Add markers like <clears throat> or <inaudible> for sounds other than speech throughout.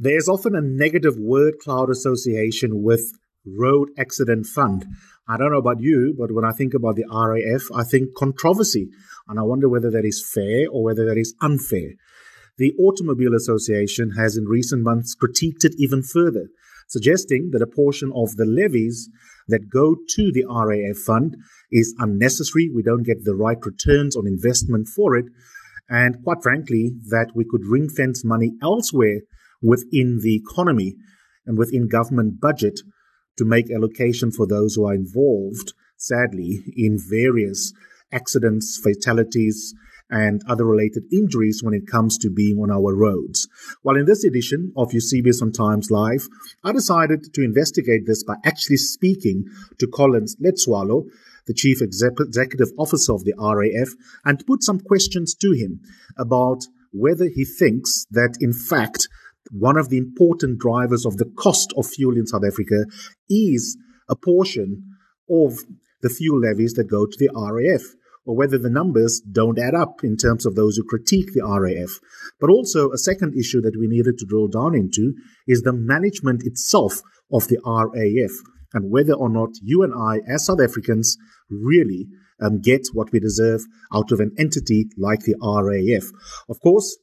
There's often a negative word cloud association with road accident fund. I don't know about you, but when I think about the RAF, I think controversy. And I wonder whether that is fair or whether that is unfair. The Automobile Association has in recent months critiqued it even further, suggesting that a portion of the levies that go to the RAF fund is unnecessary. We don't get the right returns on investment for it. And quite frankly, that we could ring fence money elsewhere within the economy and within government budget to make allocation for those who are involved, sadly, in various accidents, fatalities, and other related injuries when it comes to being on our roads. Well, in this edition of Eusebius on Times Live, I decided to investigate this by actually speaking to Collins Letsoalo, the Chief Executive Officer of the RAF, and put some questions to him about whether he thinks that, in fact, one of the important drivers of the cost of fuel in South Africa is a portion of the fuel levies that go to the RAF, or whether the numbers don't add up in terms of those who critique the RAF. But also, a second issue that we needed to drill down into is the management itself of the RAF and whether or not you and I, as South Africans, really um, get what we deserve out of an entity like the RAF. Of course,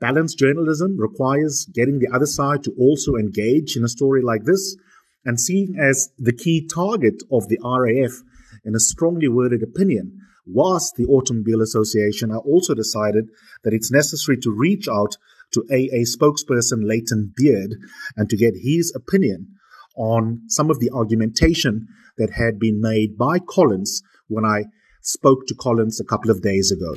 Balanced journalism requires getting the other side to also engage in a story like this and seeing as the key target of the RAF in a strongly worded opinion was the Automobile Association, I also decided that it's necessary to reach out to AA spokesperson Layton Beard and to get his opinion on some of the argumentation that had been made by Collins when I spoke to Collins a couple of days ago.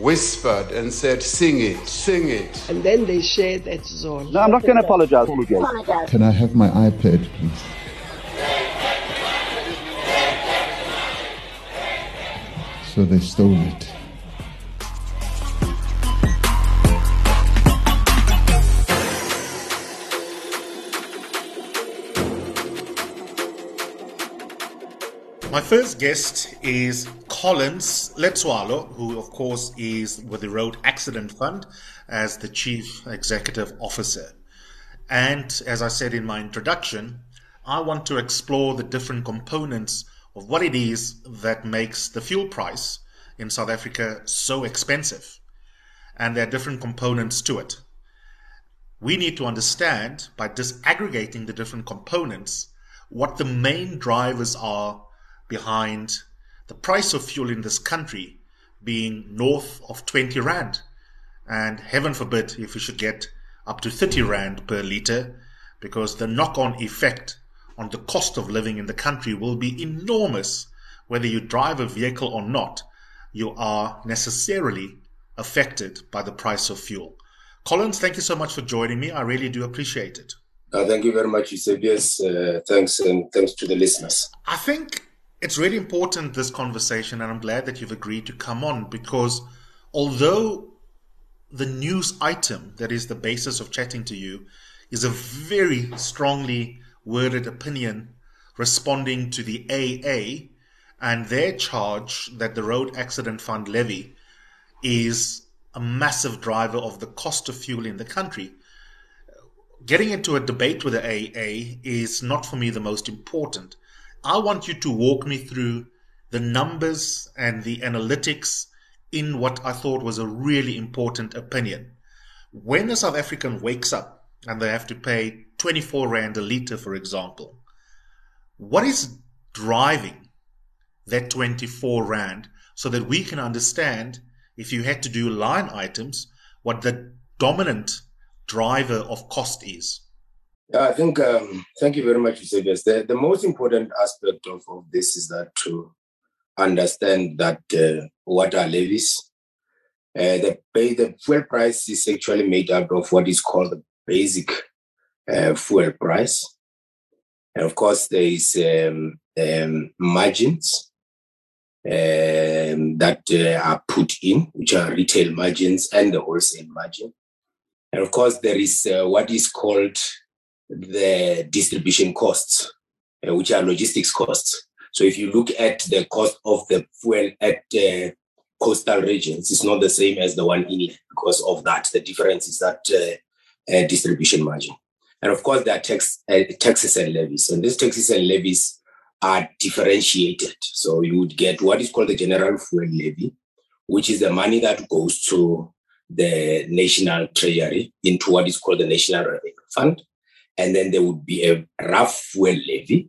whispered and said, Sing it, sing it. And then they shared that zone. No, I'm not going to apologize. Can I have my iPad, please? So they stole it. My first guest is Collins Letsoalo, who, of course, is with the Road Accident Fund as the Chief Executive Officer. And as I said in my introduction, I want to explore the different components of what it is that makes the fuel price in South Africa so expensive. And there are different components to it. We need to understand, by disaggregating the different components, what the main drivers are behind the price of fuel in this country being north of 20 Rand. And heaven forbid if we should get up to 30 Rand per litre, because the knock on effect on the cost of living in the country will be enormous. Whether you drive a vehicle or not, you are necessarily affected by the price of fuel. Collins, thank you so much for joining me. I really do appreciate it. Uh, thank you very much, Eusebius. Uh, thanks, and thanks to the listeners. I think it's really important, this conversation, and I'm glad that you've agreed to come on because although the news item that is the basis of chatting to you is a very strongly worded opinion responding to the AA and their charge that the Road Accident Fund levy is a massive driver of the cost of fuel in the country. Getting into a debate with the AA is not for me the most important. I want you to walk me through the numbers and the analytics in what I thought was a really important opinion. When a South African wakes up and they have to pay 24 Rand a litre, for example, what is driving that 24 Rand so that we can understand if you had to do line items, what the dominant driver of cost is? I think, um, thank you very much, Eusebius. The, the most important aspect of, of this is that to understand that uh, what are levies. Uh, the, the fuel price is actually made up of what is called the basic uh, fuel price. And of course, there is um, um, margins um, that uh, are put in, which are retail margins and the wholesale margin. And of course, there is uh, what is called the distribution costs, uh, which are logistics costs. So if you look at the cost of the fuel at uh, coastal regions, it's not the same as the one inland because of that. The difference is that uh, uh, distribution margin. And of course, there are tax, uh, taxes and levies. And these taxes and levies are differentiated. So you would get what is called the general fuel levy, which is the money that goes to the national treasury into what is called the national revenue fund. And then there would be a RAF fuel levy.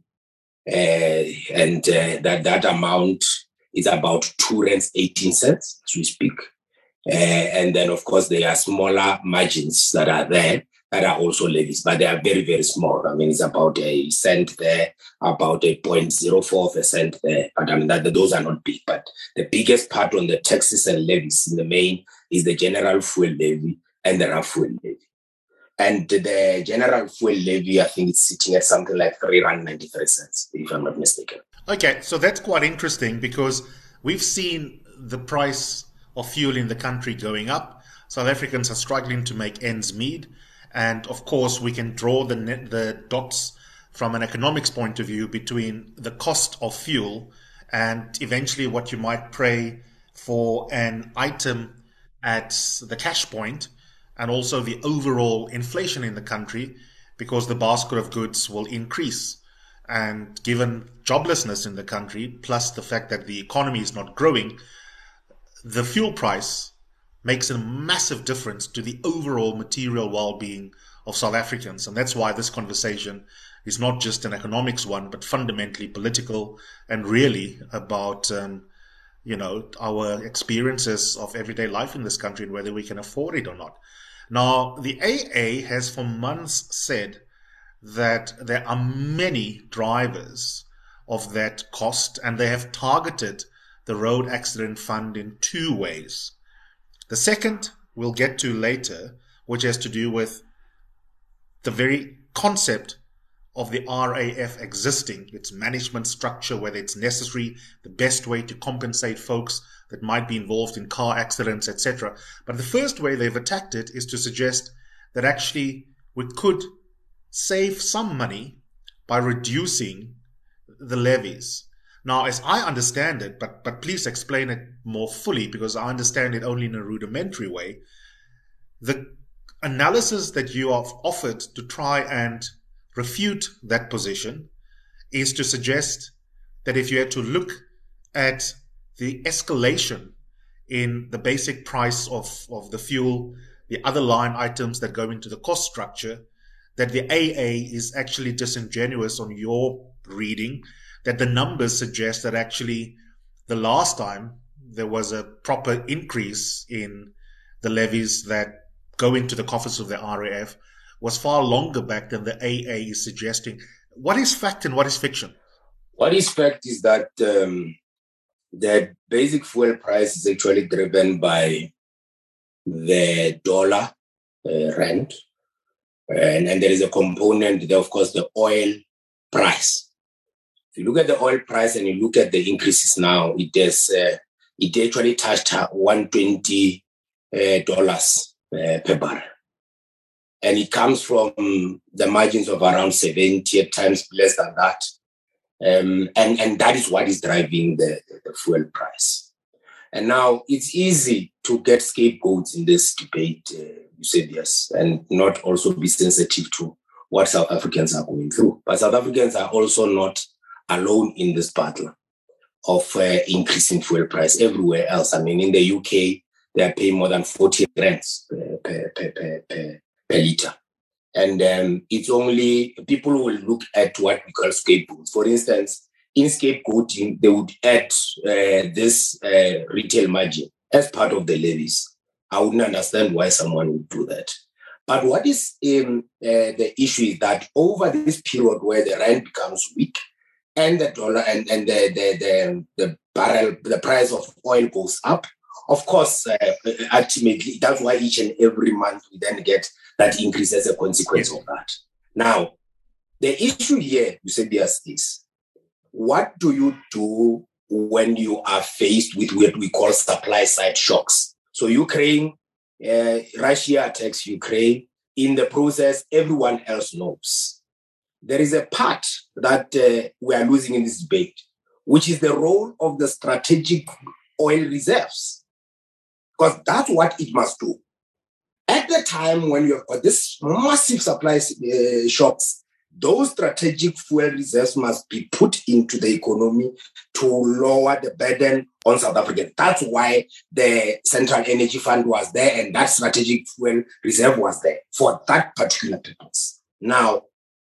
Uh, and uh, that, that amount is about two rands, 18 cents as we speak. Uh, and then, of course, there are smaller margins that are there that are also levies, but they are very, very small. I mean, it's about a cent there, about a 0.04 of a cent there. But I mean, that, those are not big. But the biggest part on the taxes and levies in the main is the general fuel levy and the RAF fuel levy. And the general fuel levy, I think it's sitting at something like three rand ninety three cents, if I'm not mistaken. Okay, so that's quite interesting because we've seen the price of fuel in the country going up. South Africans are struggling to make ends meet. And of course, we can draw the, the dots from an economics point of view between the cost of fuel and eventually what you might pay for an item at the cash point and also the overall inflation in the country because the basket of goods will increase. And given joblessness in the country, plus the fact that the economy is not growing, the fuel price makes a massive difference to the overall material well-being of South Africans. And that's why this conversation is not just an economics one, but fundamentally political and really about, um, you know, our experiences of everyday life in this country and whether we can afford it or not. Now, the AA has for months said that there are many drivers of that cost and they have targeted the road accident fund in two ways. The second we'll get to later, which has to do with the very concept of the RAF existing, its management structure, whether it's necessary, the best way to compensate folks that might be involved in car accidents, etc. But the first way they've attacked it is to suggest that actually we could save some money by reducing the levies. Now, as I understand it, but, but please explain it more fully because I understand it only in a rudimentary way, the analysis that you have offered to try and refute that position is to suggest that if you had to look at the escalation in the basic price of, of the fuel, the other line items that go into the cost structure, that the AA is actually disingenuous on your reading that the numbers suggest that actually the last time there was a proper increase in the levies that go into the coffers of the RAF was far longer back than the AA is suggesting. What is fact and what is fiction? What is fact is that um, the basic fuel price is actually driven by the dollar uh, rent. And, and there is a component there, of course, the oil price. If you look at the oil price and you look at the increases now, it has uh, it actually touched 120 uh, dollars uh, per barrel, and it comes from the margins of around 70 times less than that, um, and and that is what is driving the, the fuel price. And now it's easy to get scapegoats in this debate, uh, Eusebius, and not also be sensitive to what South Africans are going through. But South Africans are also not alone in this battle of uh, increasing fuel price everywhere else. I mean, in the UK, they are paying more than 40 rands per, per, per, per, per, liter. And um, it's only people will look at what we call scapegoats. For instance, in scapegoating, they would add uh, this uh, retail margin as part of the levies. I wouldn't understand why someone would do that. But what is um, uh, the issue is that over this period where the rand becomes weak and the dollar and, and the, the, the, the barrel, the price of oil goes up, of course, uh, ultimately, that's why each and every month we then get that increase as a consequence of that. Now, the issue here, Eusebius, is what do you do when you are faced with what we call supply side shocks? So Ukraine, uh, Russia attacks Ukraine. In the process, everyone else knows. There is a part that uh, we are losing in this debate, which is the role of the strategic oil reserves. Because that's what it must do. At the time when you've got this massive supply uh, shocks, those strategic fuel reserves must be put into the economy to lower the burden on South Africa. That's why the Central Energy Fund was there and that strategic fuel reserve was there for that particular purpose. Now,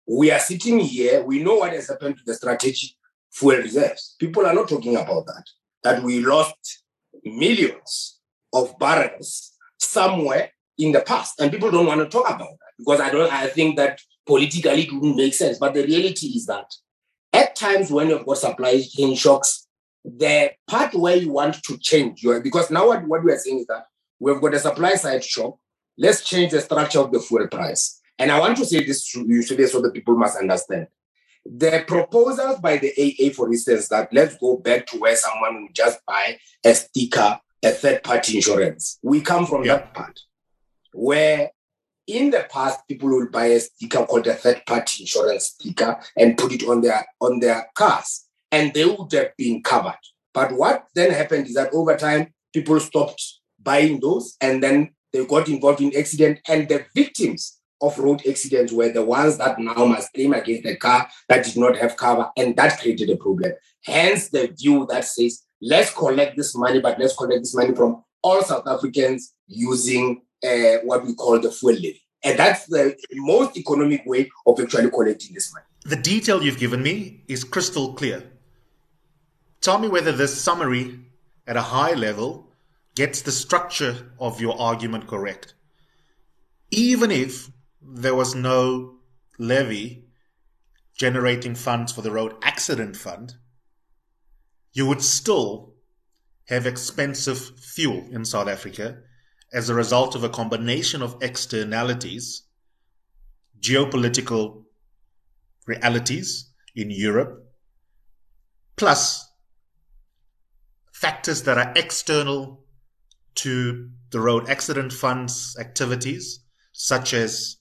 we are sitting here, we know what has happened to the strategic fuel reserves. People are not talking about that, that we lost millions of barrels somewhere in the past. And people don't want to talk about that because I don't I think that politically it wouldn't make sense. But the reality is that at times when you've got supply chain shocks, the part where you want to change your because now what, what we are saying is that we've got a supply side shock. Let's change the structure of the fuel price. And I want to say this to you today so that people must understand. The proposals by the AA, for instance, that let's go back to where someone will just buy a sticker, a third party insurance. We come from yeah. that part where in the past people will buy a sticker called a third party insurance sticker and put it on their on their cars and they would have been covered. But what then happened is that over time people stopped buying those and then they got involved in accident and the victims of road accidents were the ones that now must claim against the car that did not have cover and that created a problem. Hence the view that says let's collect this money but let's collect this money from all south africans using uh, what we call the fuel levy. And that's the most economic way of actually collecting this money. The detail you've given me is crystal clear. Tell me whether this summary at a high level gets the structure of your argument correct. Even if there was no levy generating funds for the road accident fund, you would still have expensive fuel in South Africa as a result of a combination of externalities, geopolitical realities in Europe, plus factors that are external to the road accident funds activities, such as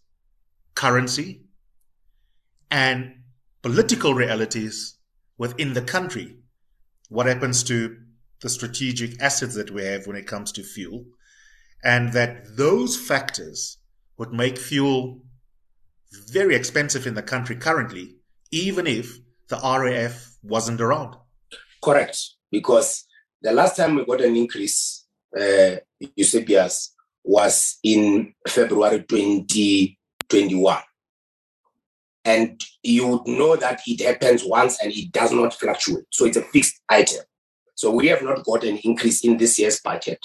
currency, and political realities within the country. What happens to the strategic assets that we have when it comes to fuel? And that those factors would make fuel very expensive in the country currently, even if the RAF wasn't around. Correct, because the last time we got an increase, uh, Eusebius, was in February 2021. And you would know that it happens once and it does not fluctuate. So it's a fixed item. So we have not got an increase in this year's budget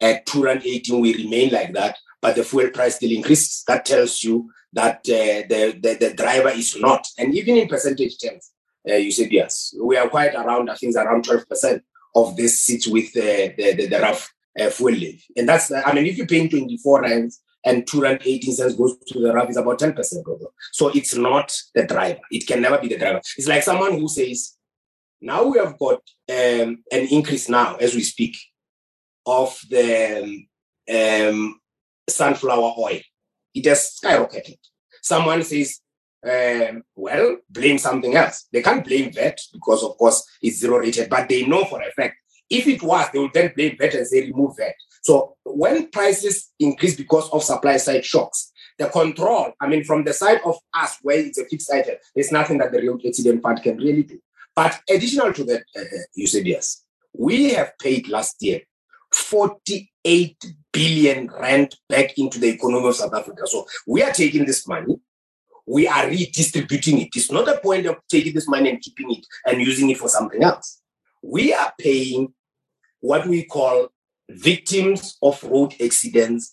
at 218 we remain like that, but the fuel price still increases. That tells you that uh, the, the, the driver is not. And even in percentage terms, uh, Eusebius, we are quite around, I think, around 12% of this sits with uh, the, the, the RAF uh, fuel levy. And that's, I mean, if you're paying 24 rands and 218 cents goes to the RAF, it's about 10%. So it's not the driver. It can never be the driver. It's like someone who says, now we have got um, an increase now as we speak of the um, sunflower oil. It has skyrocketed. Someone says, um, well, blame something else. They can't blame VAT because, of course, it's zero rated, but they know for a fact if it was, they would then blame VAT and say remove VAT. So when prices increase because of supply side shocks, the control, I mean, from the side of us, where it's a fixed item, there's nothing that the real accident fund can really do. But additional to that, uh, Eusebius, we have paid last year 48 billion rand back into the economy of South Africa. So we are taking this money, we are redistributing it. It's not a point of taking this money and keeping it and using it for something else. We are paying what we call victims of road accidents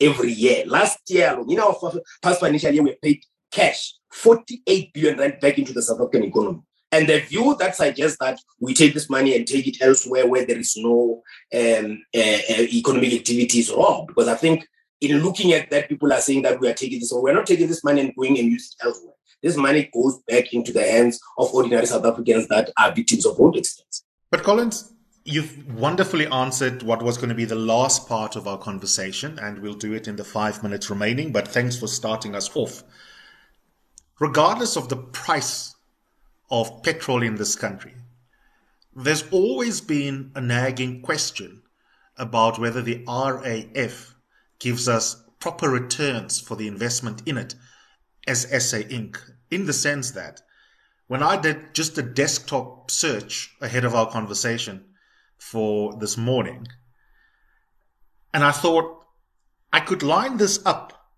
every year. Last year, in our past financial year, we paid cash 48 billion rand back into the South African economy. And the view that suggests that we take this money and take it elsewhere where there is no um, uh, uh, economic activity is wrong. Because I think in looking at that, people are saying that we are taking this, or we're not taking this money and going and use it elsewhere. This money goes back into the hands of ordinary South Africans that are victims of road accidents. But Collins, you've wonderfully answered what was going to be the last part of our conversation, and we'll do it in the five minutes remaining. But thanks for starting us off. Regardless of the price of petrol in this country, there's always been a nagging question about whether the RAF gives us proper returns for the investment in it as SA Inc. in the sense that when I did just a desktop search ahead of our conversation for this morning, and I thought I could line this up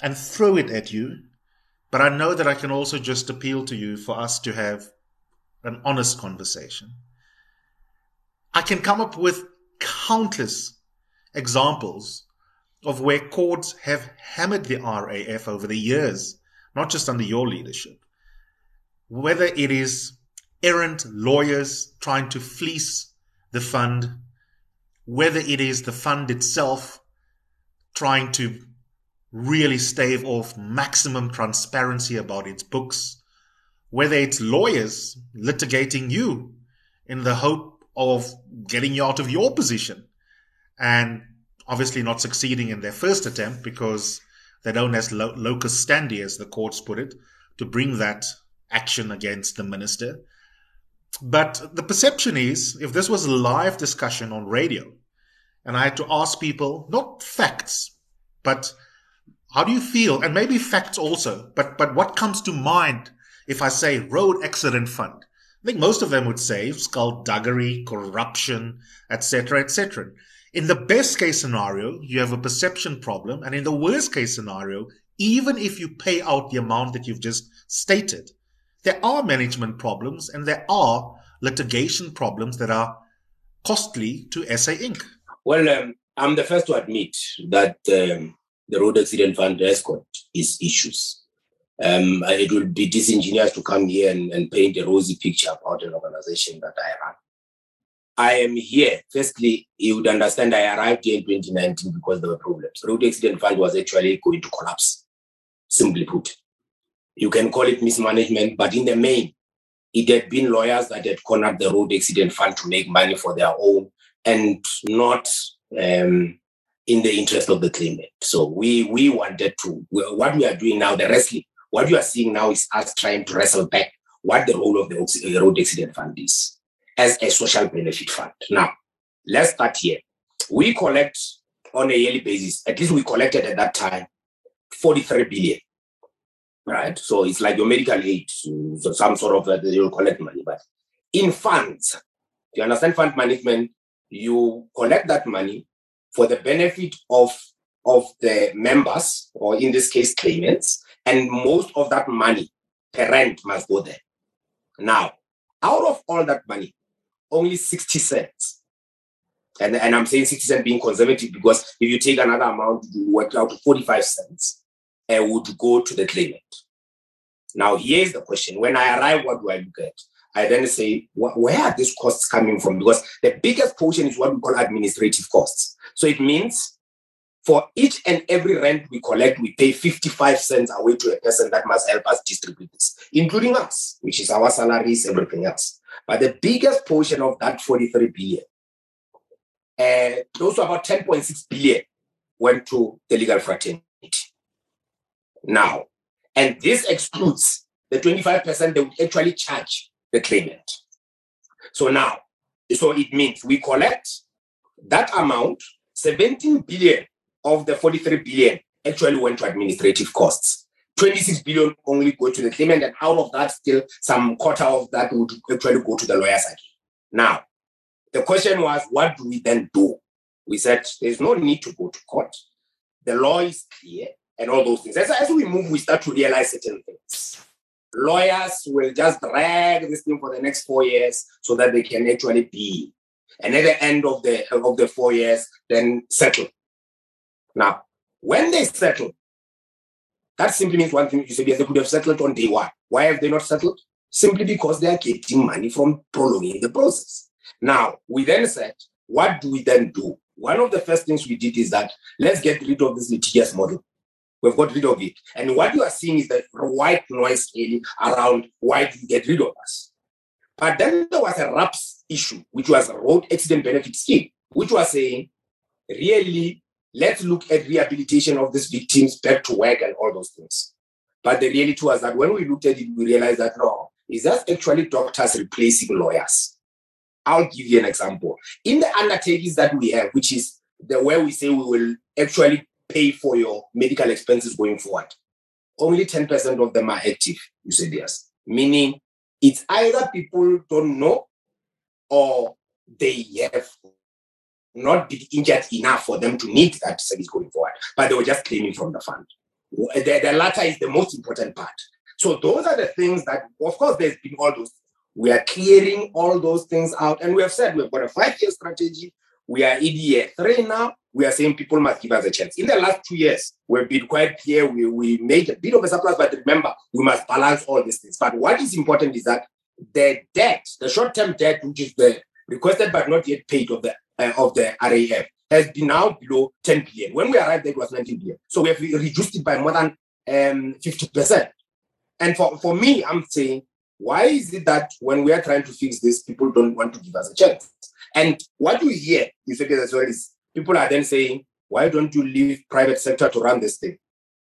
and throw it at you, but I know that I can also just appeal to you for us to have an honest conversation. I can come up with countless examples of where courts have hammered the RAF over the years, not just under your leadership. Whether it is errant lawyers trying to fleece the fund, whether it is the fund itself trying to really stave off maximum transparency about its books, whether it's lawyers litigating you in the hope of getting you out of your position and obviously not succeeding in their first attempt because they don't have lo- locus standi, as the courts put it, to bring that action against the minister. But the perception is if this was a live discussion on radio, and I had to ask people, not facts, but how do you feel? And maybe facts also, but, but what comes to mind if I say road accident fund? I think most of them would say skullduggery, corruption, etc., etc. In the best case scenario, you have a perception problem. And in the worst case scenario, even if you pay out the amount that you've just stated, there are management problems and there are litigation problems that are costly to SA Inc. Well, um, I'm the first to admit that um, the road accident fund got its issues. Um, it will be disingenuous to come here and, and paint a rosy picture about an organization that I run. I am here. Firstly, you would understand I arrived here in 2019 because there were problems. Road accident fund was actually going to collapse, simply put. You can call it mismanagement, but in the main, it had been lawyers that had cornered the road accident fund to make money for their own and not um, in the interest of the claimant. So we we wanted to what we are doing now, the wrestling. What you are seeing now is us trying to wrestle back what the role of the road accident fund is as a social benefit fund. Now, let's start here. We collect on a yearly basis, at least we collected at that time 43 billion. Right? So it's like your medical aid, so some sort of uh, you'll collect money. But in funds, you understand fund management, you collect that money for the benefit of, of the members, or in this case, claimants, and most of that money, parent must go there. Now, out of all that money, only 60 cents. And, and I'm saying 60 cents being conservative because if you take another amount, you work out to 45 cents and would go to the claimant. Now, here's the question. When I arrive, what do I look at? I then say, where are these costs coming from? Because the biggest portion is what we call administrative costs. So it means for each and every rent we collect, we pay 55 cents away to a person that must help us distribute this, including us, which is our salaries, everything else. But the biggest portion of that 43 billion, uh, about 10.6 billion went to the legal fraternity. Now, and this excludes the 25% they would actually charge the claimant. So now, so it means we collect that amount, 17 billion of the 43 billion actually went to administrative costs. 26 billion only go to the claimant, and out of that, still some quarter of that would actually go to the lawyers again. Now, the question was, what do we then do? We said there's no need to go to court. The law is clear and all those things. As, as we move, we start to realize certain things. Lawyers will just drag this thing for the next four years so that they can actually be. And at the end of the of the four years, then settle. Now, when they settle, that simply means one thing you said, yes, they could have settled on day one. Why have they not settled? Simply because they are getting money from prolonging the process. Now, we then said, what do we then do? One of the first things we did is that let's get rid of this litigious model. We've got rid of it. And what you are seeing is the white noise really around why you get rid of us? But then there was a RABS issue, which was a road accident benefit scheme, which was saying, really, let's look at rehabilitation of these victims back to work and all those things. But the reality was that when we looked at it, we realized that no, is that actually doctors replacing lawyers? I'll give you an example. In the undertakings that we have, which is the way we say we will actually pay for your medical expenses going forward, only 10% of them are active, Eusebius. Meaning it's either people don't know or they have not been injured enough for them to need that service going forward, but they were just claiming from the fund. The, the latter is the most important part. So those are the things that, of course, there's been all those. We are clearing all those things out, and we have said we've got a five-year strategy. We are in year three now. We are saying people must give us a chance. In the last two years, we've been quite clear. We, we made a bit of a surplus, but remember, we must balance all these things. But what is important is that the debt, the short-term debt, which is the requested but not yet paid of the uh, of the RAF, has been now below 10 billion. When we arrived, it was 19 billion. So we have reduced it by more than um, 50%. And for, for me, I'm saying, why is it that when we are trying to fix this, people don't want to give us a chance? And what we hear, you said as well, is people are then saying, why don't you leave private sector to run this thing?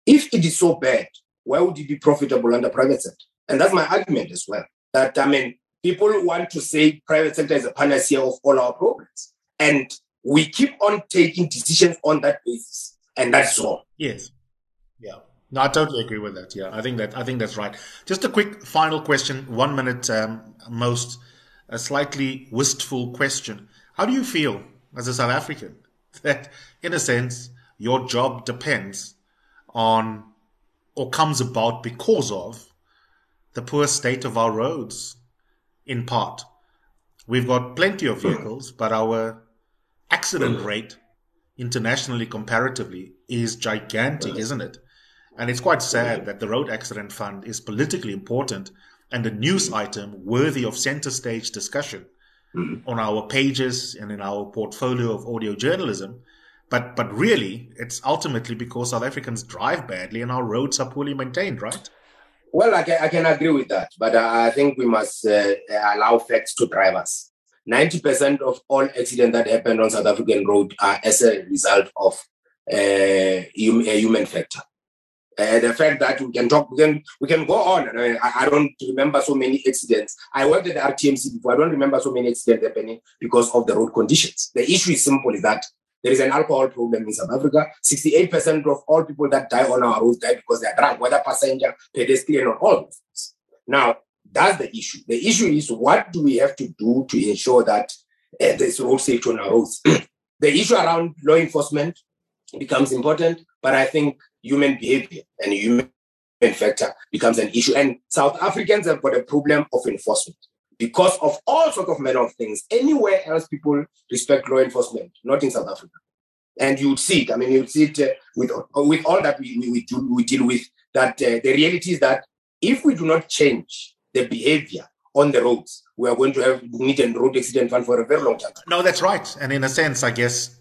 If it is so bad, why would it be profitable under private sector? And that's my argument as well. That I mean, people want to say private sector is a panacea of all our problems. And we keep on taking decisions on that basis. And that's all. Yes. Yeah. No, I totally agree with that. Yeah, I think that I think that's right. Just a quick final question, one minute um, most, a slightly wistful question. How do you feel as a South African that, in a sense, your job depends on or comes about because of the poor state of our roads? In part, we've got plenty of vehicles, <clears throat> but our accident mm. rate internationally comparatively is gigantic, mm. isn't it? And it's quite sad mm. that the Road Accident Fund is politically important and a news item worthy of center stage discussion mm-hmm. on our pages and in our portfolio of audio journalism. But, but really, it's ultimately because South Africans drive badly and our roads are poorly maintained, right? Well, I can, I can agree with that, but I think we must uh, allow facts to drive us. 90% of all accidents that happen on South African road are as a result of uh, a human factor. Uh, the fact that we can talk, we can, we can go on. I, I, don't remember so many accidents. I worked at the RTMC before. I don't remember so many accidents happening because of the road conditions. The issue is simple: is that there is an alcohol problem in South Africa. 68% of all people that die on our roads die because they are drunk, whether passenger, pedestrian, or all those things. Now, that's the issue. The issue is what do we have to do to ensure that uh, there's road safety on our roads? <clears throat> the issue around law enforcement becomes important, but I think human behavior and human factor becomes an issue. And South Africans have got a problem of enforcement because of all sorts of manner of things. Anywhere else, people respect law enforcement, not in South Africa. And you would see it. I mean, you would see it uh, with, uh, with all that we, we, do, we deal with, that uh, the reality is that if we do not change the behavior on the roads, we are going to have a road accident fund for a very long time. No, that's right. And in a sense, I guess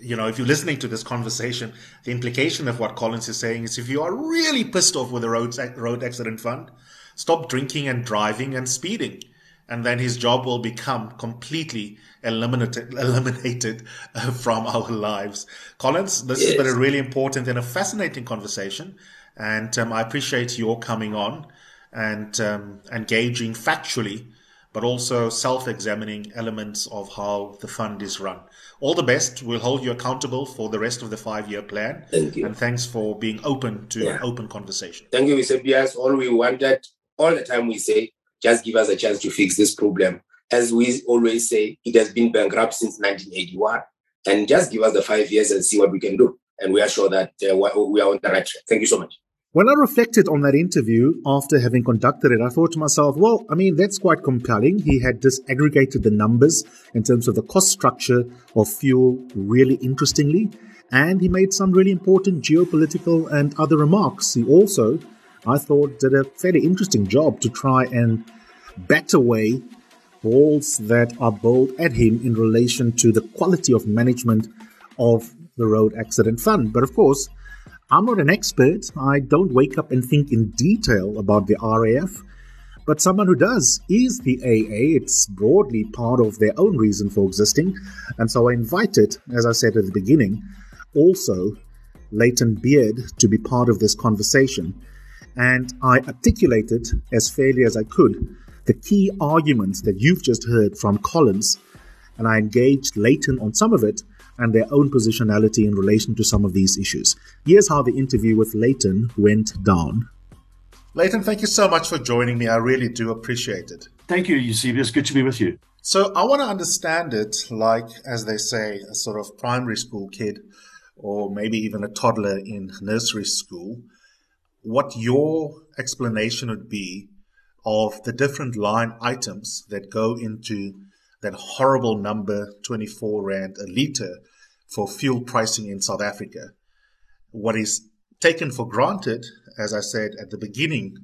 you know, if you're listening to this conversation, the implication of what Collins is saying is if you are really pissed off with the road, road accident fund, stop drinking and driving and speeding. And then his job will become completely eliminated, eliminated <laughs> from our lives. Collins, this yes. has been a really important and a fascinating conversation. And um, I appreciate your coming on and um, engaging factually, but also self-examining elements of how the fund is run all the best. We'll hold you accountable for the rest of the five year plan. Thank you. And thanks for being open to yeah. open conversation. Thank you, Mr. Bias. All we wanted, all the time we say, just give us a chance to fix this problem. As we always say, it has been bankrupt since 1981. And just give us the five years and see what we can do. And we are sure that uh, we are on the right track. Thank you so much. When I reflected on that interview after having conducted it, I thought to myself, well, I mean, that's quite compelling. He had disaggregated the numbers in terms of the cost structure of fuel really interestingly. And he made some really important geopolitical and other remarks. He also, I thought, did a fairly interesting job to try and bat away balls that are bowled at him in relation to the quality of management of the Road Accident Fund. But of course, I'm not an expert. I don't wake up and think in detail about the RAF. But someone who does is the AA. It's broadly part of their own reason for existing. And so I invited, as I said at the beginning, also Layton Beard to be part of this conversation. And I articulated as fairly as I could the key arguments that you've just heard from Collins. And I engaged Leighton on some of it and their own positionality in relation to some of these issues. Here's how the interview with Layton went down. Layton, thank you so much for joining me. I really do appreciate it. Thank you, Eusebius. Good to be with you. So I want to understand it like, as they say, a sort of primary school kid or maybe even a toddler in nursery school, what your explanation would be of the different line items that go into that horrible number 24 Rand a litre for fuel pricing in South Africa. What is taken for granted, as I said at the beginning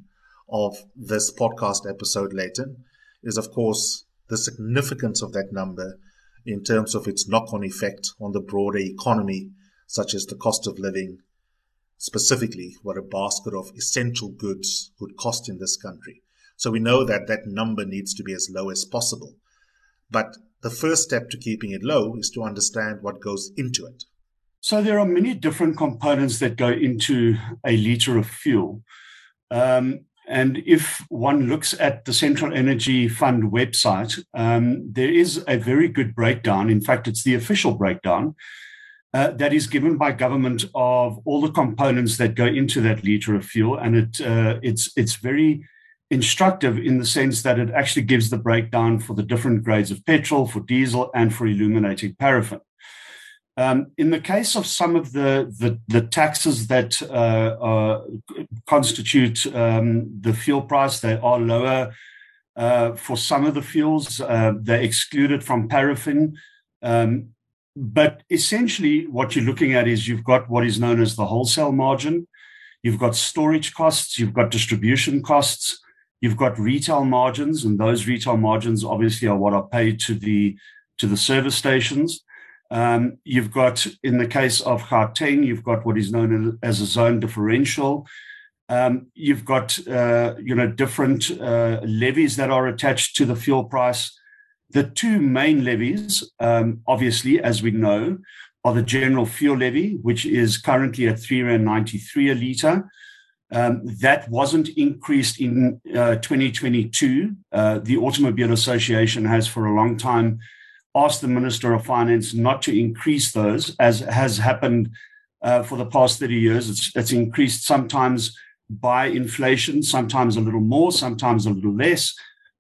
of this podcast episode, Layton, is of course the significance of that number in terms of its knock on effect on the broader economy, such as the cost of living, specifically what a basket of essential goods would cost in this country. So we know that that number needs to be as low as possible. But the first step to keeping it low is to understand what goes into it. So there are many different components that go into a liter of fuel. Um, and if one looks at the Central Energy Fund website, um, there is a very good breakdown. In fact, it's the official breakdown uh, that is given by government of all the components that go into that liter of fuel, and it uh, it's it's very instructive in the sense that it actually gives the breakdown for the different grades of petrol, for diesel, and for illuminating paraffin. Um, in the case of some of the the, the taxes that uh, uh, constitute um, the fuel price, they are lower uh, for some of the fuels. Uh, they're excluded from paraffin. Um, but essentially, what you're looking at is you've got what is known as the wholesale margin, you've got storage costs, you've got distribution costs, You've got retail margins, and those retail margins obviously are what are paid to the to the service stations. Um, you've got, in the case of Gauteng, you've got what is known as a zone differential. Um, you've got, uh, you know, different uh, levies that are attached to the fuel price. The two main levies, um, obviously, as we know, are the general fuel levy, which is currently at three ninety three a liter, um, that wasn't increased in uh, 2022. Uh, the Automobile Association has for a long time asked the Minister of Finance not to increase those, as has happened uh, for the past 30 years. It's, it's, increased sometimes by inflation, sometimes a little more, sometimes a little less.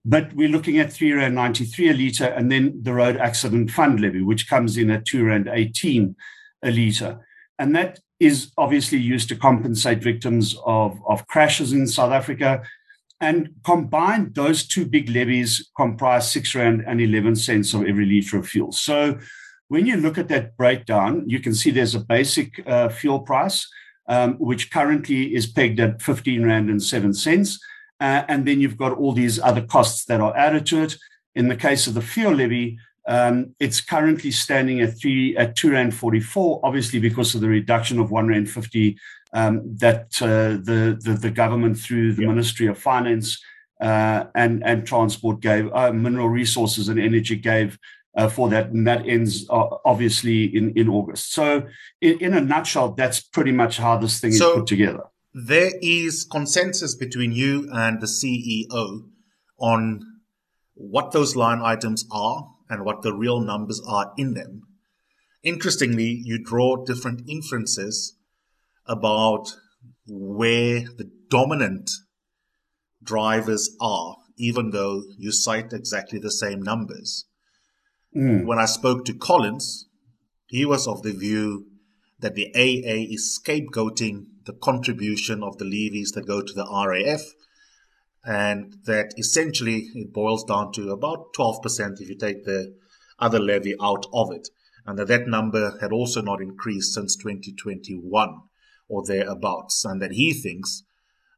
But we're looking at 3 Rand 93 a litre, and then the Road Accident Fund levy, which comes in at 2 Rand 18 a litre. And that is obviously used to compensate victims of, of crashes in South Africa. And combined, those two big levies comprise six rand and 11 cents of every liter of fuel. So when you look at that breakdown, you can see there's a basic uh, fuel price, um, which currently is pegged at 15 rand and 7 cents. Uh, and then you've got all these other costs that are added to it. In the case of the fuel levy, um, it's currently standing at three at two rand forty four. Obviously, because of the reduction of one rand fifty um, that uh, the, the, the government through the. Ministry of Finance uh, and and Transport gave, uh, Mineral Resources and Energy gave uh, for that, and that ends uh, obviously in in August. So, in, in, a nutshell, that's pretty much how this thing so is put together. There is consensus between you and the CEO on what those line items are and what the real numbers are in them. Interestingly, you draw different inferences about where the dominant drivers are, even though you cite exactly the same numbers. Mm. When I spoke to Collins, he was of the view that the AA is scapegoating the contribution of the levies that go to the RAF and that essentially it boils down to about 12% if you take the other levy out of it. and that that number had also not increased since 2021 or thereabouts, and that he thinks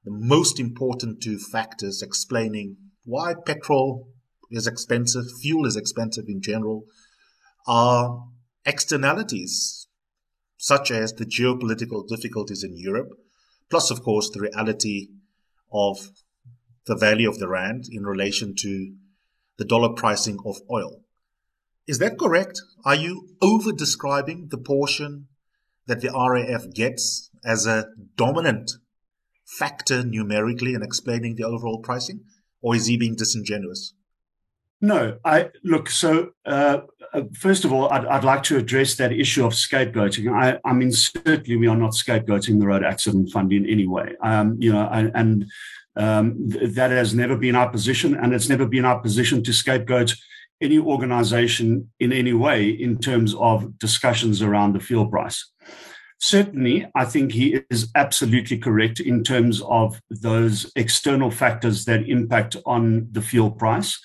the most important two factors explaining why petrol is expensive, fuel is expensive in general, are externalities such as the geopolitical difficulties in Europe, plus, of course, the reality of the value of the rand in relation to the dollar pricing of oil. Is that correct? Are you over describing the portion that the RAF gets as a dominant factor numerically in explaining the overall pricing? Or is he being disingenuous? No, I look. So, uh, uh, first of all, I'd, I'd, like to address that issue of scapegoating. I, I, mean, certainly we are not scapegoating the road accident fund in any way. Um, you know, and, and um, th- that has never been our position, and it's never been our position to scapegoat any organization in any way in terms of discussions around the fuel price. Certainly, I think he is absolutely correct in terms of those external factors that impact on the fuel price.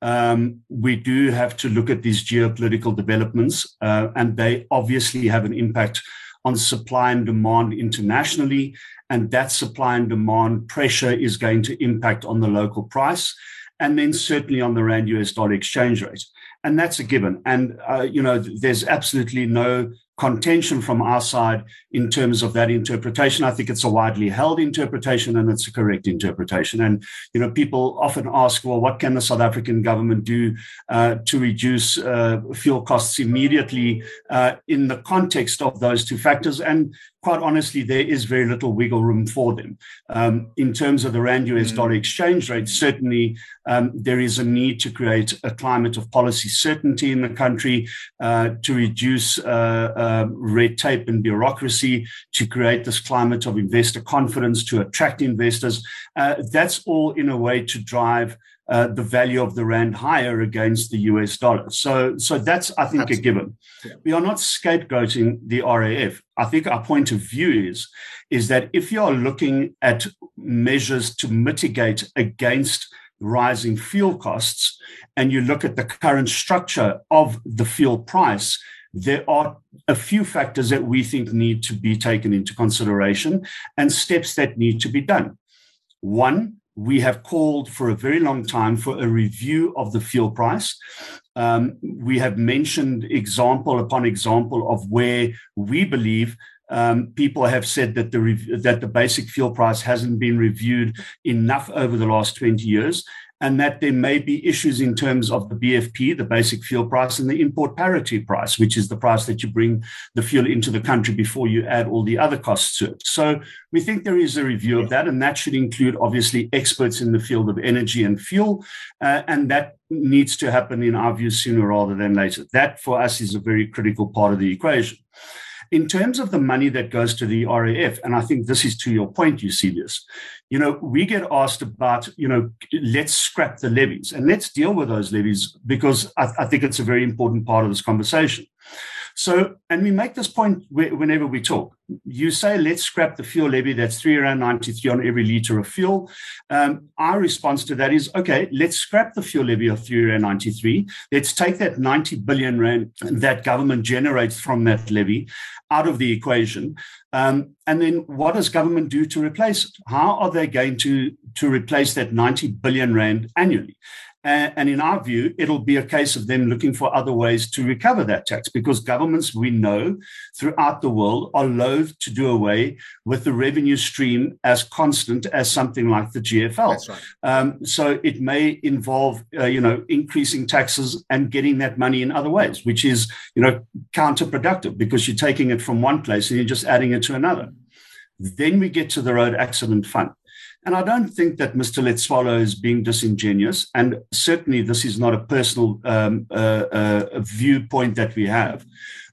Um, we do have to look at these geopolitical developments, uh, and they obviously have an impact on supply and demand internationally. And that supply and demand pressure is going to impact on the local price and then certainly on the Rand US dollar exchange rate. And that's a given. And, uh, you know, there's absolutely no contention from our side in terms of that interpretation. I think it's a widely held interpretation and it's a correct interpretation. And, you know, people often ask, well, what can the South African government do uh, to reduce uh, fuel costs immediately uh, in the context of those two factors? And quite honestly, there is very little wiggle room for them. Um, in terms of the Rand US mm. dollar exchange rate, certainly um, there is a need to create a climate of policy certainty in the country uh, to reduce uh, uh, red tape and bureaucracy, to create this climate of investor confidence, to attract investors. Uh, that's all in a way to drive uh, the value of the rand higher against the US dollar. So, so that's I think Absolutely. a given. Yeah. We are not scapegoating the RAF. I think our point of view is is that if you are looking at measures to mitigate against rising fuel costs, and you look at the current structure of the fuel price, there are a few factors that we think need to be taken into consideration and steps that need to be done. One, we have called for a very long time for a review of the fuel price. Um, we have mentioned example upon example of where we believe um, people have said that the rev- that the basic fuel price hasn't been reviewed enough over the last 20 years and that there may be issues in terms of the BFP, the basic fuel price, and the import parity price, which is the price that you bring the fuel into the country before you add all the other costs to it. So we think there is a review of that, and that should include obviously experts in the field of energy and fuel, uh, and that needs to happen in our view sooner rather than later. That for us is a very critical part of the equation. In terms of the money that goes to the RAF, and I think this is to your point, you see this, you know, we get asked about, you know, let's scrap the levies and let's deal with those levies because I, I think it's a very important part of this conversation. So, and we make this point whenever we talk. You say, let's scrap the fuel levy. That's three ninety three on every liter of fuel. Um, our response to that is, okay, let's scrap the fuel levy of three ninety three. Let's take that ninety billion rand that government generates from that levy out of the equation. Um, and then what does government do to replace it? How are they going to, to replace that 90 billion rand annually? And in our view, it'll be a case of them looking for other ways to recover that tax because governments, we know throughout the world, are loath to do away with the revenue stream as constant as something like the GFL. Right. Um, so it may involve, uh, you know, increasing taxes and getting that money in other ways, which is, you know, counterproductive because you're taking it from one place and you're just adding it to another. Then we get to the road accident fund. And I don't think that Mr. Letsoalo is being disingenuous. And certainly, this is not a personal um, uh, uh, viewpoint that we have.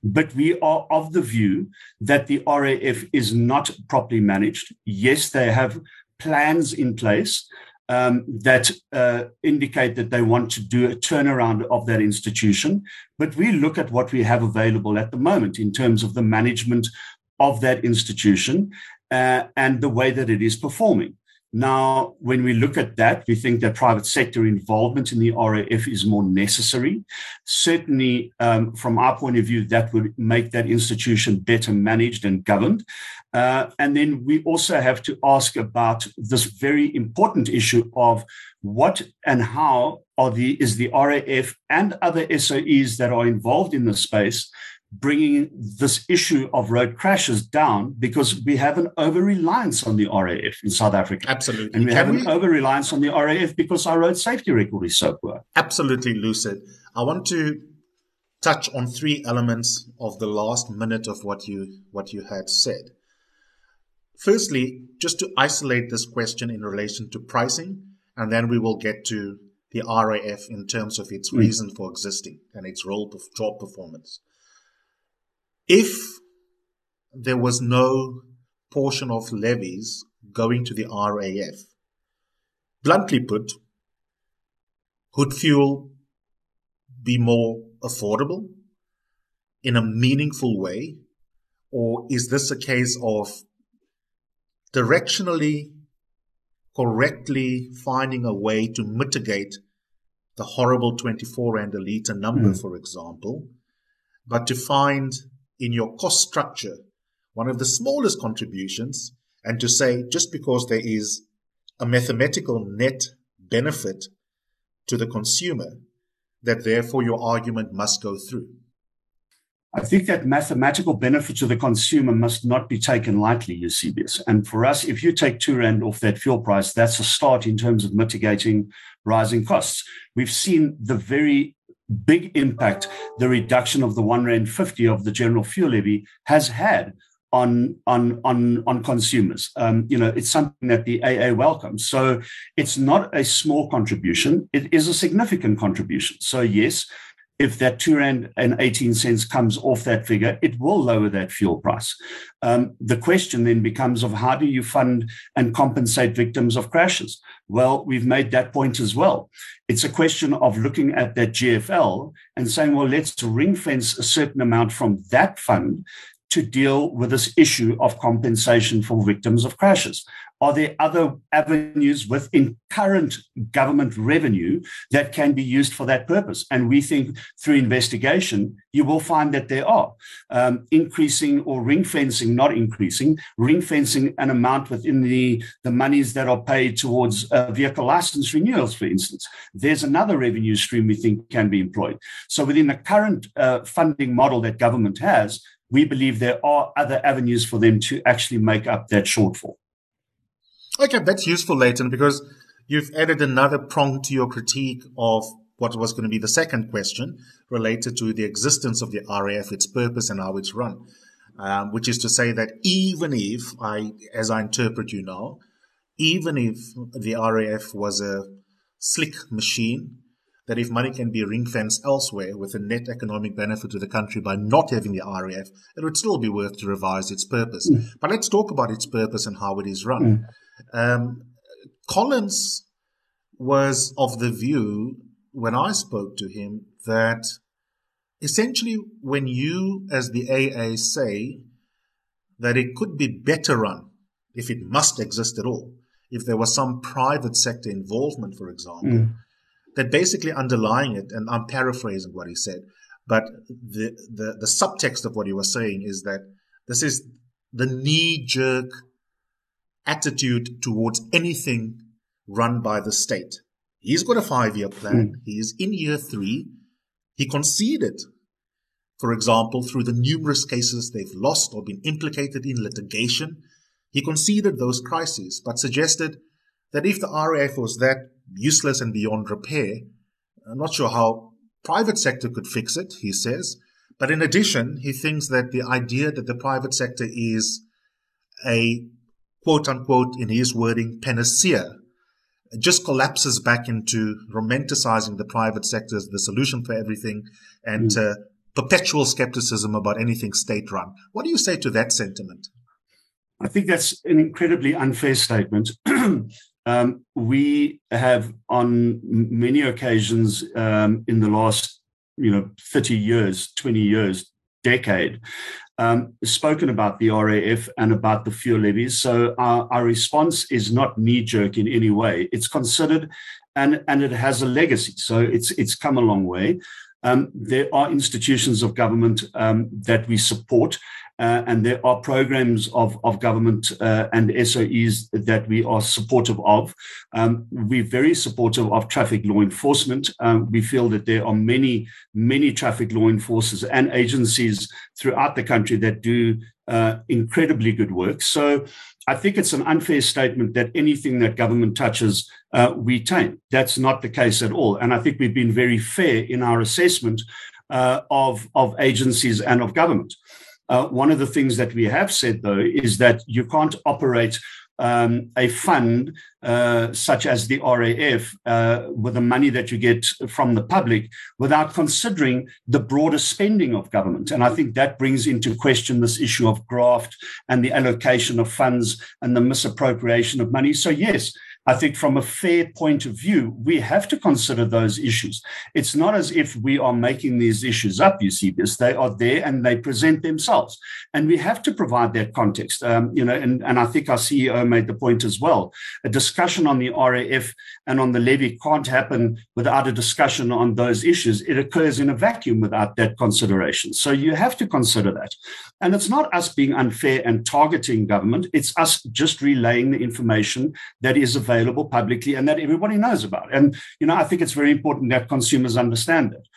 But we are of the view that the RAF is not properly managed. Yes, they have plans in place um, that uh, indicate that they want to do a turnaround of that institution. But we look at what we have available at the moment in terms of the management of that institution uh, and the way that it is performing. Now, when we look at that, we think that private sector involvement in the RAF is more necessary. Certainly, um, from our point of view, that would make that institution better managed and governed. Uh, and then we also have to ask about this very important issue of what and how the is the RAF and other SOEs that are involved in the space bringing this issue of road crashes down because we have an over reliance on the RAF in South Africa. Absolutely. And we Can have we- an over reliance on the RAF because our road safety record is so poor. Absolutely lucid. I want to touch on three elements of the last minute of what you what you had said. Firstly, just to isolate this question in relation to pricing, and then we will get to the RAF in terms of its mm. reason for existing and its role of job performance. If there was no portion of levies going to the RAF, bluntly put, would fuel be more affordable in a meaningful way? Or is this a case of directionally, correctly finding a way to mitigate the horrible 24 and a litre number, hmm. for example, but to find in your cost structure one of the smallest contributions and to say just because there is a mathematical net benefit to the consumer that therefore your argument must go through. I think that mathematical benefit to the consumer must not be taken lightly, Eusebius. And for us, if you take two rand off that fuel price, that's a start in terms of mitigating rising costs. We've seen the very big impact the reduction of the one rand fifty of the general fuel levy has had on on on on consumers. Um, you know, it's something that the AA welcomes. So it's not a small contribution; it is a significant contribution. So yes, if that two rand and eighteen cents comes off that figure, it will lower that fuel price. Um, the question then becomes of how do you fund and compensate victims of crashes? Well, we've made that point as well. It's a question of looking at that GFL and saying, well, let's ring fence a certain amount from that fund to deal with this issue of compensation for victims of crashes? Are there other avenues within current government revenue that can be used for that purpose? And we think through investigation, you will find that there are. Um, increasing or ring fencing, not increasing, ring fencing an amount within the, the monies that are paid towards uh, vehicle license renewals, for instance. There's another revenue stream we think can be employed. So within the current uh, funding model that government has, we believe there are other avenues for them to actually make up that shortfall. Okay, that's useful, Layton, because you've added another prong to your critique of what was going to be the second question related to the existence of the RAF, its purpose, and how it's run. Um, which is to say that even if I, as I interpret you now, even if the RAF was a slick machine, that if money can be ring fenced elsewhere with a net economic benefit to the country by not having the RAF, it would still be worth to revise its purpose. Mm. But let's talk about its purpose and how it is run. Mm. Um, Collins was of the view when I spoke to him that essentially when you as the AA say that it could be better run if it must exist at all, if there was some private sector involvement, for example, mm. That basically underlying it, and I'm paraphrasing what he said, but the, the, the subtext of what he was saying is that this is the knee jerk attitude towards anything run by the state. He's got a five year plan. Hmm. He is in year three. He conceded, for example, through the numerous cases they've lost or been implicated in litigation. He conceded those crises, but suggested that if the RAF was that useless and beyond repair, I'm not sure how private sector could fix it, he says. But in addition, he thinks that the idea that the private sector is a quote unquote, in his wording, panacea, just collapses back into romanticizing the private sector as the solution for everything and uh, perpetual skepticism about anything state run. What do you say to that sentiment? I think that's an incredibly unfair statement. <clears throat> um, we have, on many occasions um, in the last, you know, 30 years, 20 years, decade, um, spoken about the RAF and about the fuel levies. So our, our response is not knee jerk in any way. It's considered and, and it has a legacy. So it's, it's come a long way. Um, there are institutions of government um, that we support, uh, and there are programs of, of government uh, and SOEs that we are supportive of. Um, we're very supportive of traffic law enforcement. Um, we feel that there are many, many traffic law enforcers and agencies throughout the country that do uh, incredibly good work. So I think it's an unfair statement that anything that government touches, uh, we tame. That's not the case at all. And I think we've been very fair in our assessment uh, of, of agencies and of government. Uh, one of the things that we have said, though, is that you can't operate um, a fund uh, such as the RAF uh, with the money that you get from the public without considering the broader spending of government. And I think that brings into question this issue of graft and the allocation of funds and the misappropriation of money. So, yes, I think from a fair point of view, we have to consider those issues. It's not as if we are making these issues up, you see, because they are there and they present themselves. And we have to provide that context. Um, you know, and, and I think our CEO made the point as well. A discussion on the RAF and on the levy can't happen without a discussion on those issues. It occurs in a vacuum without that consideration. So you have to consider that. And it's not us being unfair and targeting government, it's us just relaying the information that is available publicly and that everybody knows about. And, you know, I think it's very important that consumers understand it.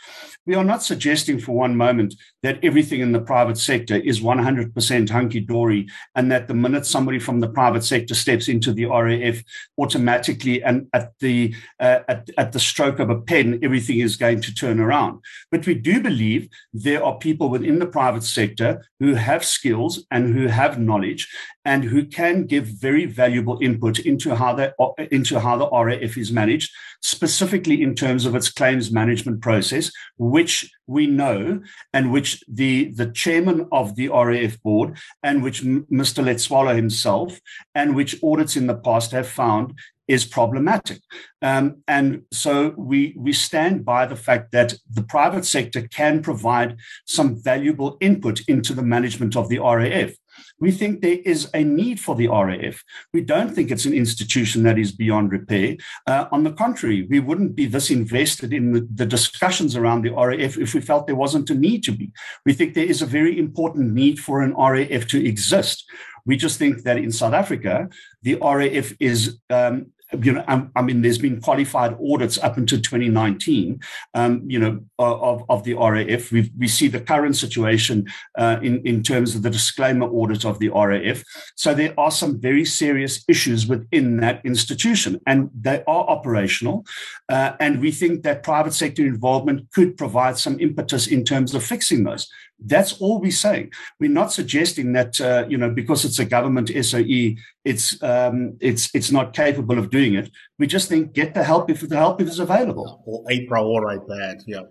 We are not suggesting for one moment that everything in the private sector is 100% hunky dory and that the minute somebody from the private sector steps into the RAF, automatically and at the uh, at, at the stroke of a pen, everything is going to turn around. But we do believe there are people within the private sector who have skills and who have knowledge and who can give very valuable input into how the into how the RAF is managed, specifically in terms of its claims management process, which we know, and which the the chairman of the RAF board, and which Mr. Letsoalo himself, and which audits in the past have found is problematic. Um, and so we, we stand by the fact that the private sector can provide some valuable input into the management of the RAF. We think there is a need for the RAF. We don't think it's an institution that is beyond repair. Uh, on the contrary, we wouldn't be this invested in the, the, discussions around the RAF if we felt there wasn't a need to be. We think there is a very important need for an RAF to exist. We just think that in South Africa, the RAF is um, you know, I, I, mean, there's been qualified audits up until 2019, um, you know, of, of the RAF. we we see the current situation uh, in, in terms of the disclaimer audit of the RAF. So there are some very serious issues within that institution, and they are operational. Uh, and we think that private sector involvement could provide some impetus in terms of fixing those. That's all we're saying. We're not suggesting that uh, you know because it's a government SOE, it's um, it's it's not capable of doing it. We just think get the help if the help is available. Or a priori bad, yeah,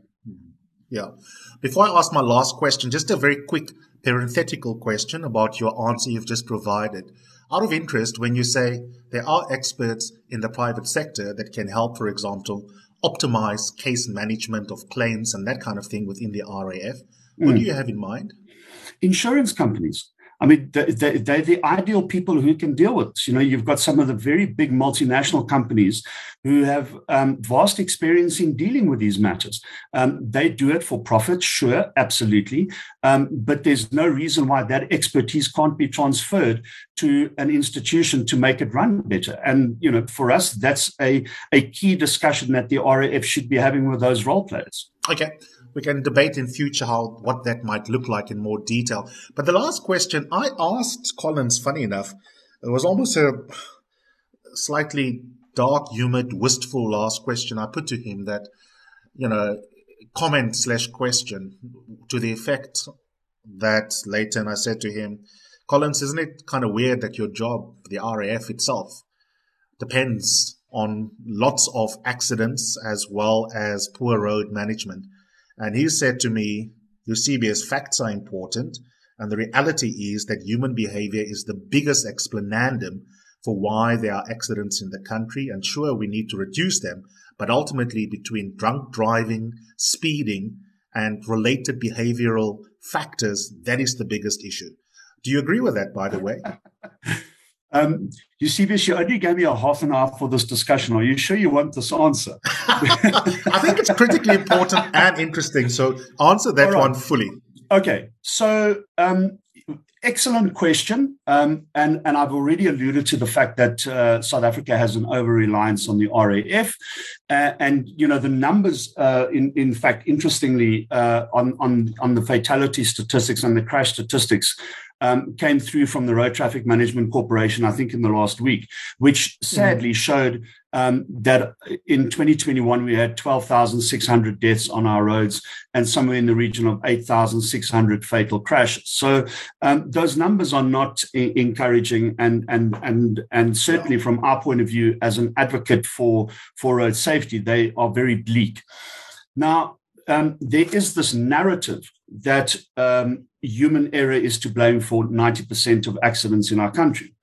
yeah. Before I ask my last question, just a very quick parenthetical question about your answer you've just provided. Out of interest, when you say there are experts in the private sector that can help, for example, optimize case management of claims and that kind of thing within the RAF what mm. do you have in mind? Insurance companies. I mean, they, they're the ideal people who can deal with. You know, you've got some of the very big multinational companies who have um, vast experience in dealing with these matters. Um, they do it for profit, sure, absolutely, um, but there's no reason why that expertise can't be transferred to an institution to make it run better. And you know, for us, that's a a key discussion that the RAF should be having with those role players. Okay we can debate in future how what that might look like in more detail. But the last question I asked Collins, funny enough, it was almost a slightly dark, humid, wistful last question I put to him that, you know, comment slash question to the effect that later and I said to him, Collins, isn't it kind of weird that your job, the RAF itself, depends on lots of accidents as well as poor road management? And he said to me, Eusebius, facts are important. And the reality is that human behavior is the biggest explanandum for why there are accidents in the country. And sure, we need to reduce them. But ultimately, between drunk driving, speeding, and related behavioral factors, that is the biggest issue. Do you agree with that, by the way? <laughs> Um, Eusebius, you only gave me a half an hour for this discussion. Are you sure you want this answer? <laughs> I think it's critically important and interesting. So answer that right. one fully. Okay. So um, excellent question. Um, and, and I've already alluded to the fact that uh, South Africa has an over reliance on the RAF. Uh, and, you know, the numbers, uh, in, in fact, interestingly, uh, on, on, on the fatality statistics and the crash statistics um, came through from the Road Traffic Management Corporation, I think, in the last week, which sadly mm. showed um, that in 2021 we had 12,600 deaths on our roads and somewhere in the region of 8,600 fatal crashes. So um, those numbers are not I- encouraging, and and and and certainly from our point of view as an advocate for for road safety, they are very bleak. Now. Um, there is this narrative that um, human error is to blame for 90% of accidents in our country.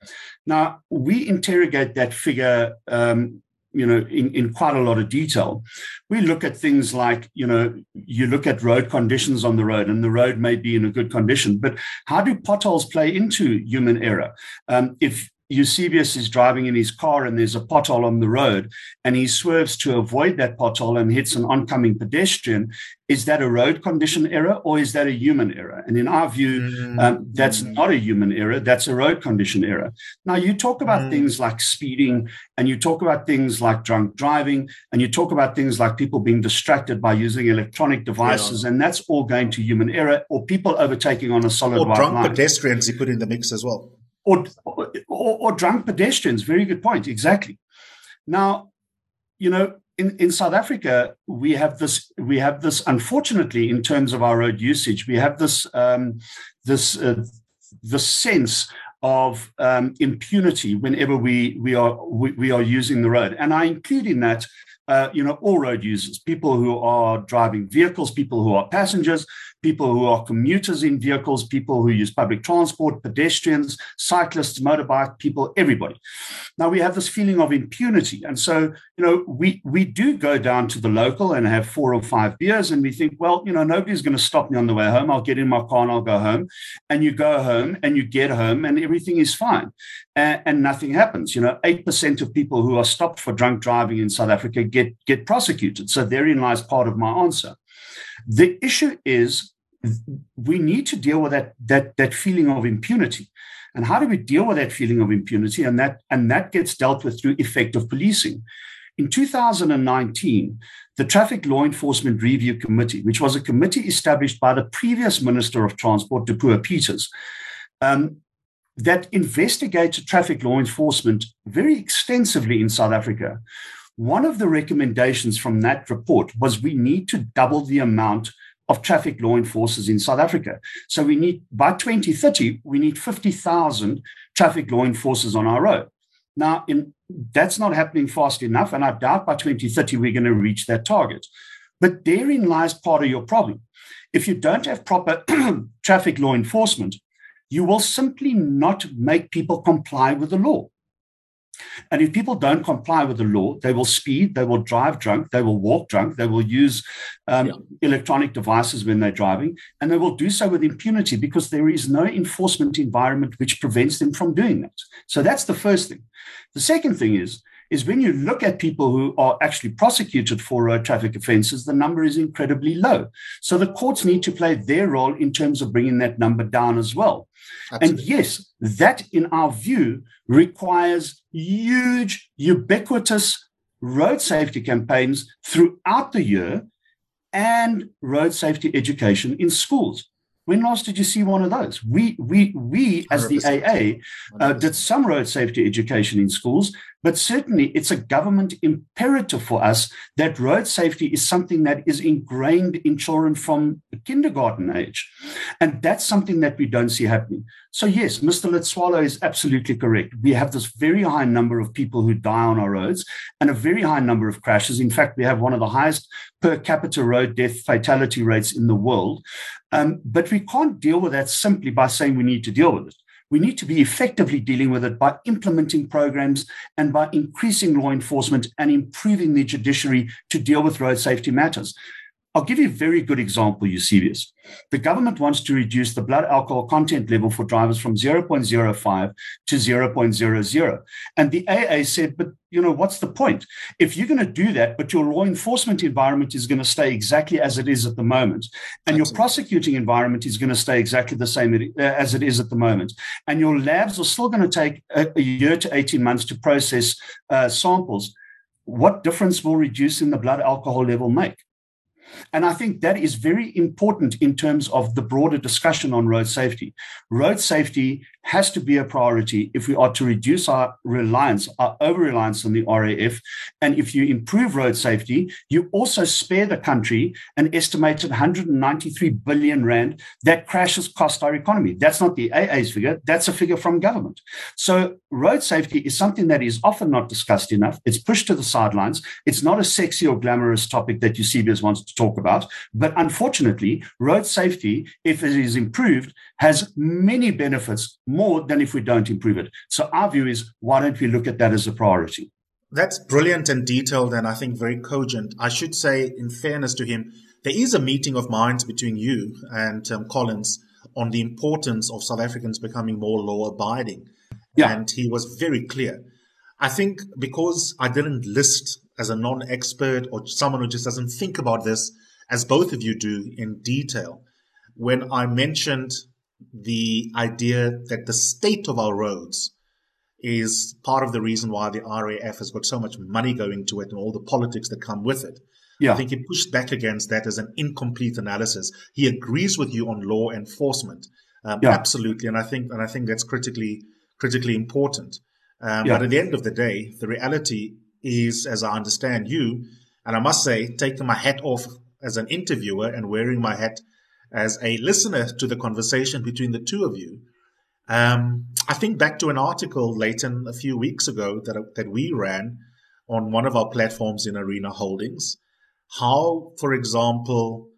Now, we interrogate that figure, um, you know, in, in quite a lot of detail. We look at things like, you know, you look at road conditions on the road, and the road may be in a good condition, but how do potholes play into human error? Um, if Eusebius is driving in his car and there's a pothole on the road and he swerves to avoid that pothole and hits an oncoming pedestrian. Is that a road condition error or is that a human error? And in our view, mm-hmm. um, that's not a human error, that's a road condition error. Now, you talk about mm-hmm. things like speeding and you talk about things like drunk driving and you talk about things like people being distracted by using electronic devices, yeah. and that's all going to human error or people overtaking on a solid or drunk line. pedestrians you put in the mix as well or, or, or drunk pedestrians. Very good point. Exactly. Now, you know, in, in South Africa, we have this. We have this. Unfortunately, in terms of our road usage, we have this um, this uh, the sense of um, impunity whenever we we are we, we, are using the road, and I include in that. Uh, you know, all road users, people who are driving vehicles, people who are passengers, people who are commuters in vehicles, people who use public transport, pedestrians, cyclists, motorbike people, everybody. Now we have this feeling of impunity. And so, you know, we we do go down to the local and have four or five beers and we think, well, you know, nobody's going to stop me on the way home. I'll get in my car and I'll go home. And you go home and you get home and everything is fine. And, nothing happens. You know, 8% of people who are stopped for drunk driving in South Africa get, get prosecuted. So therein lies part of my answer. The issue is we need to deal with that, that, that feeling of impunity. And how do we deal with that feeling of impunity? And that, and that gets dealt with through effective policing. In 2019, the Traffic Law Enforcement Review Committee, which was a committee established by the previous Minister of Transport, Dipuo Peters, um, that investigated traffic law enforcement very extensively in South Africa, one of the recommendations from that report was we need to double the amount of traffic law enforcers in South Africa. So we need, by 2030, we need 50,000 traffic law enforcers on our road. Now, in, that's not happening fast enough, and I doubt by 2030 we're going to reach that target. But therein lies part of your problem. If you don't have proper <clears throat> traffic law enforcement, you will simply not make people comply with the law. And if people don't comply with the law, they will speed, they will drive drunk, they will walk drunk, they will use um, yeah. electronic devices when they're driving, and they will do so with impunity because there is no enforcement environment which prevents them from doing that. So that's the first thing. The second thing is, is when you look at people who are actually prosecuted for road traffic offenses, the number is incredibly low. So the courts need to play their role in terms of bringing that number down as well. Absolutely. And yes, that in our view requires huge, ubiquitous road safety campaigns throughout the year and road safety education in schools. When last did you see one of those? We, we, we as the AA, uh, did some road safety education in schools, but certainly, it's a government imperative for us that road safety is something that is ingrained in children from kindergarten age. And that's something that we don't see happening. So, yes, Mr. Letsoalo is absolutely correct. We have this very high number of people who die on our roads and a very high number of crashes. In fact, we have one of the highest per capita road death fatality rates in the world. Um, but we can't deal with that simply by saying we need to deal with it. We need to be effectively dealing with it by implementing programs and by increasing law enforcement and improving the judiciary to deal with road safety matters. I'll give you a very good example, Eusebius. The government wants to reduce the blood alcohol content level for drivers from 0.05 to 0.00. And the AA said, but you know, what's the point? If you're going to do that, but your law enforcement environment is going to stay exactly as it is at the moment, and Absolutely. your prosecuting environment is going to stay exactly the same uh, as it is at the moment, and your labs are still going to take a, a year to 18 months to process uh, samples, what difference will reducing the blood alcohol level make? And I think that is very important in terms of the broader discussion on road safety. Road safety has to be a priority if we are to reduce our reliance, our over reliance on the RAF. And if you improve road safety, you also spare the country an estimated 193 billion Rand that crashes cost our economy. That's not the AA's figure, that's a figure from government. So, road safety is something that is often not discussed enough. It's pushed to the sidelines. It's not a sexy or glamorous topic that Eusebius wants to talk about. But unfortunately, road safety, if it is improved, has many benefits than if we don't improve it. So our view is why don't we look at that as a priority? That's brilliant and detailed, and I think very cogent. I should say, in fairness to him, there is a meeting of minds between you and um, Collins on the importance of South Africans becoming more law abiding. Yeah. And he was very clear. I think because I didn't list as a non expert or someone who just doesn't think about this, as both of you do in detail, when I mentioned the idea that the state of our roads is part of the reason why the RAF has got so much money going to it and all the politics that come with it. Yeah. I think he pushed back against that as an incomplete analysis. He agrees with you on law enforcement, um, yeah. absolutely, and I think and I think that's critically critically important. Um, yeah. But at the end of the day, the reality is, as I understand you, and I must say, taking my hat off as an interviewer and wearing my hat as a listener to the conversation between the two of you. Um, I think back to an article, Layton, a few weeks ago that, that we ran on one of our platforms in Arena Holdings. How, for example,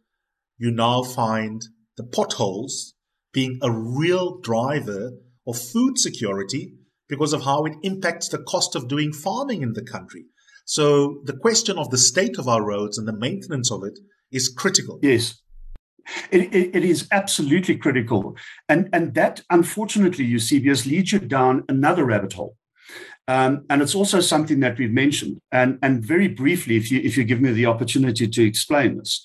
you now find the potholes being a real driver of food security because of how it impacts the cost of doing farming in the country. So the question of the state of our roads and the maintenance of it is critical. Yes. It, it, it is absolutely critical. And, and that, unfortunately, Eusebius, leads you down another rabbit hole. Um, and it's also something that we've mentioned. And, and very briefly, if you, if you give me the opportunity to explain this,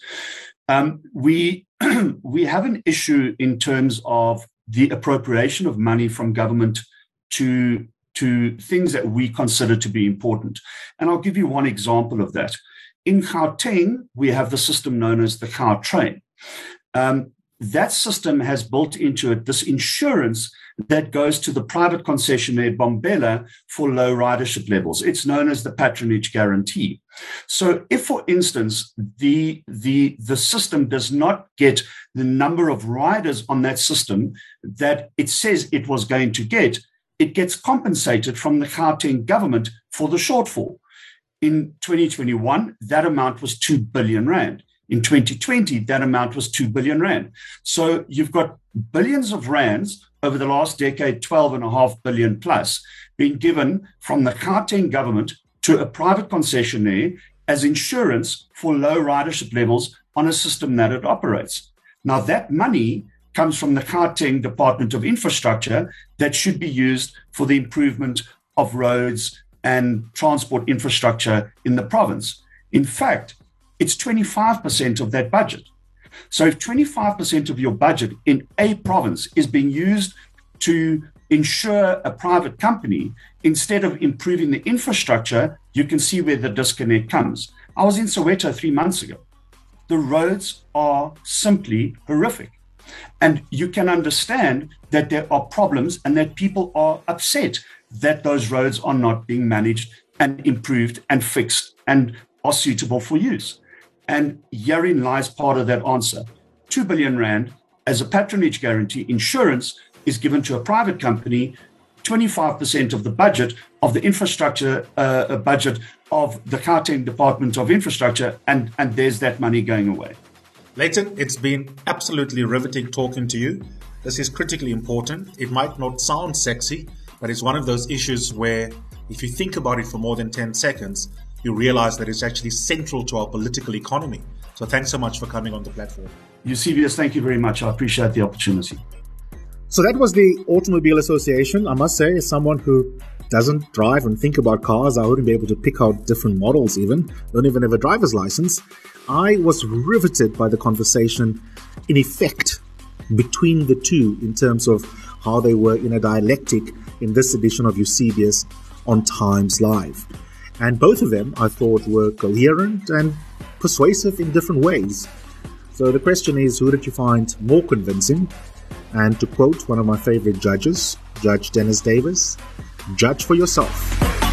um, we, <clears throat> we have an issue in terms of the appropriation of money from government to, to things that we consider to be important. And I'll give you one example of that. In Gauteng, we have the system known as the Gautrain. Um, that system has built into it this insurance that goes to the private concessionaire Bombela for low ridership levels. It's known as the patronage guarantee. So if, for instance, the, the, the system does not get the number of riders on that system that it says it was going to get, it gets compensated from the Gauteng government for the shortfall. In 2021, that amount was 2 billion rand. In 2020, that amount was 2 billion rand. So you've got billions of rands over the last decade, 12 and a half billion plus, being given from the Gauteng government to a private concessionaire as insurance for low ridership levels on a system that it operates. Now, that money comes from the Gauteng Department of Infrastructure that should be used for the improvement of roads and transport infrastructure in the province. In fact, it's 25% of that budget. So if 25% of your budget in a province is being used to insure a private company instead of improving the infrastructure, you can see where the disconnect comes. I was in Soweto three months ago. The roads are simply horrific. And you can understand that there are problems and that people are upset that those roads are not being managed and improved and fixed and are suitable for use. And herein lies part of that answer. 2 billion Rand as a patronage guarantee insurance is given to a private company, 25% of the budget of the infrastructure uh, budget of the Gauteng Department of Infrastructure, and, and there's that money going away. Layton, it's been absolutely riveting talking to you. This is critically important. It might not sound sexy, but it's one of those issues where if you think about it for more than 10 seconds, you realize that it's actually central to our political economy. So thanks so much for coming on the platform. Eusebius, thank you very much. I appreciate the opportunity. So that was the Automobile Association. I must say, as someone who doesn't drive and think about cars, I wouldn't be able to pick out different models even, don't even have a driver's license. I was riveted by the conversation, in effect, between the two in terms of how they were in a dialectic in this edition of Eusebius on Times Live. And both of them, I thought, were coherent and persuasive in different ways. So the question is who did you find more convincing? And to quote one of my favorite judges, Judge Dennis Davis, judge for yourself.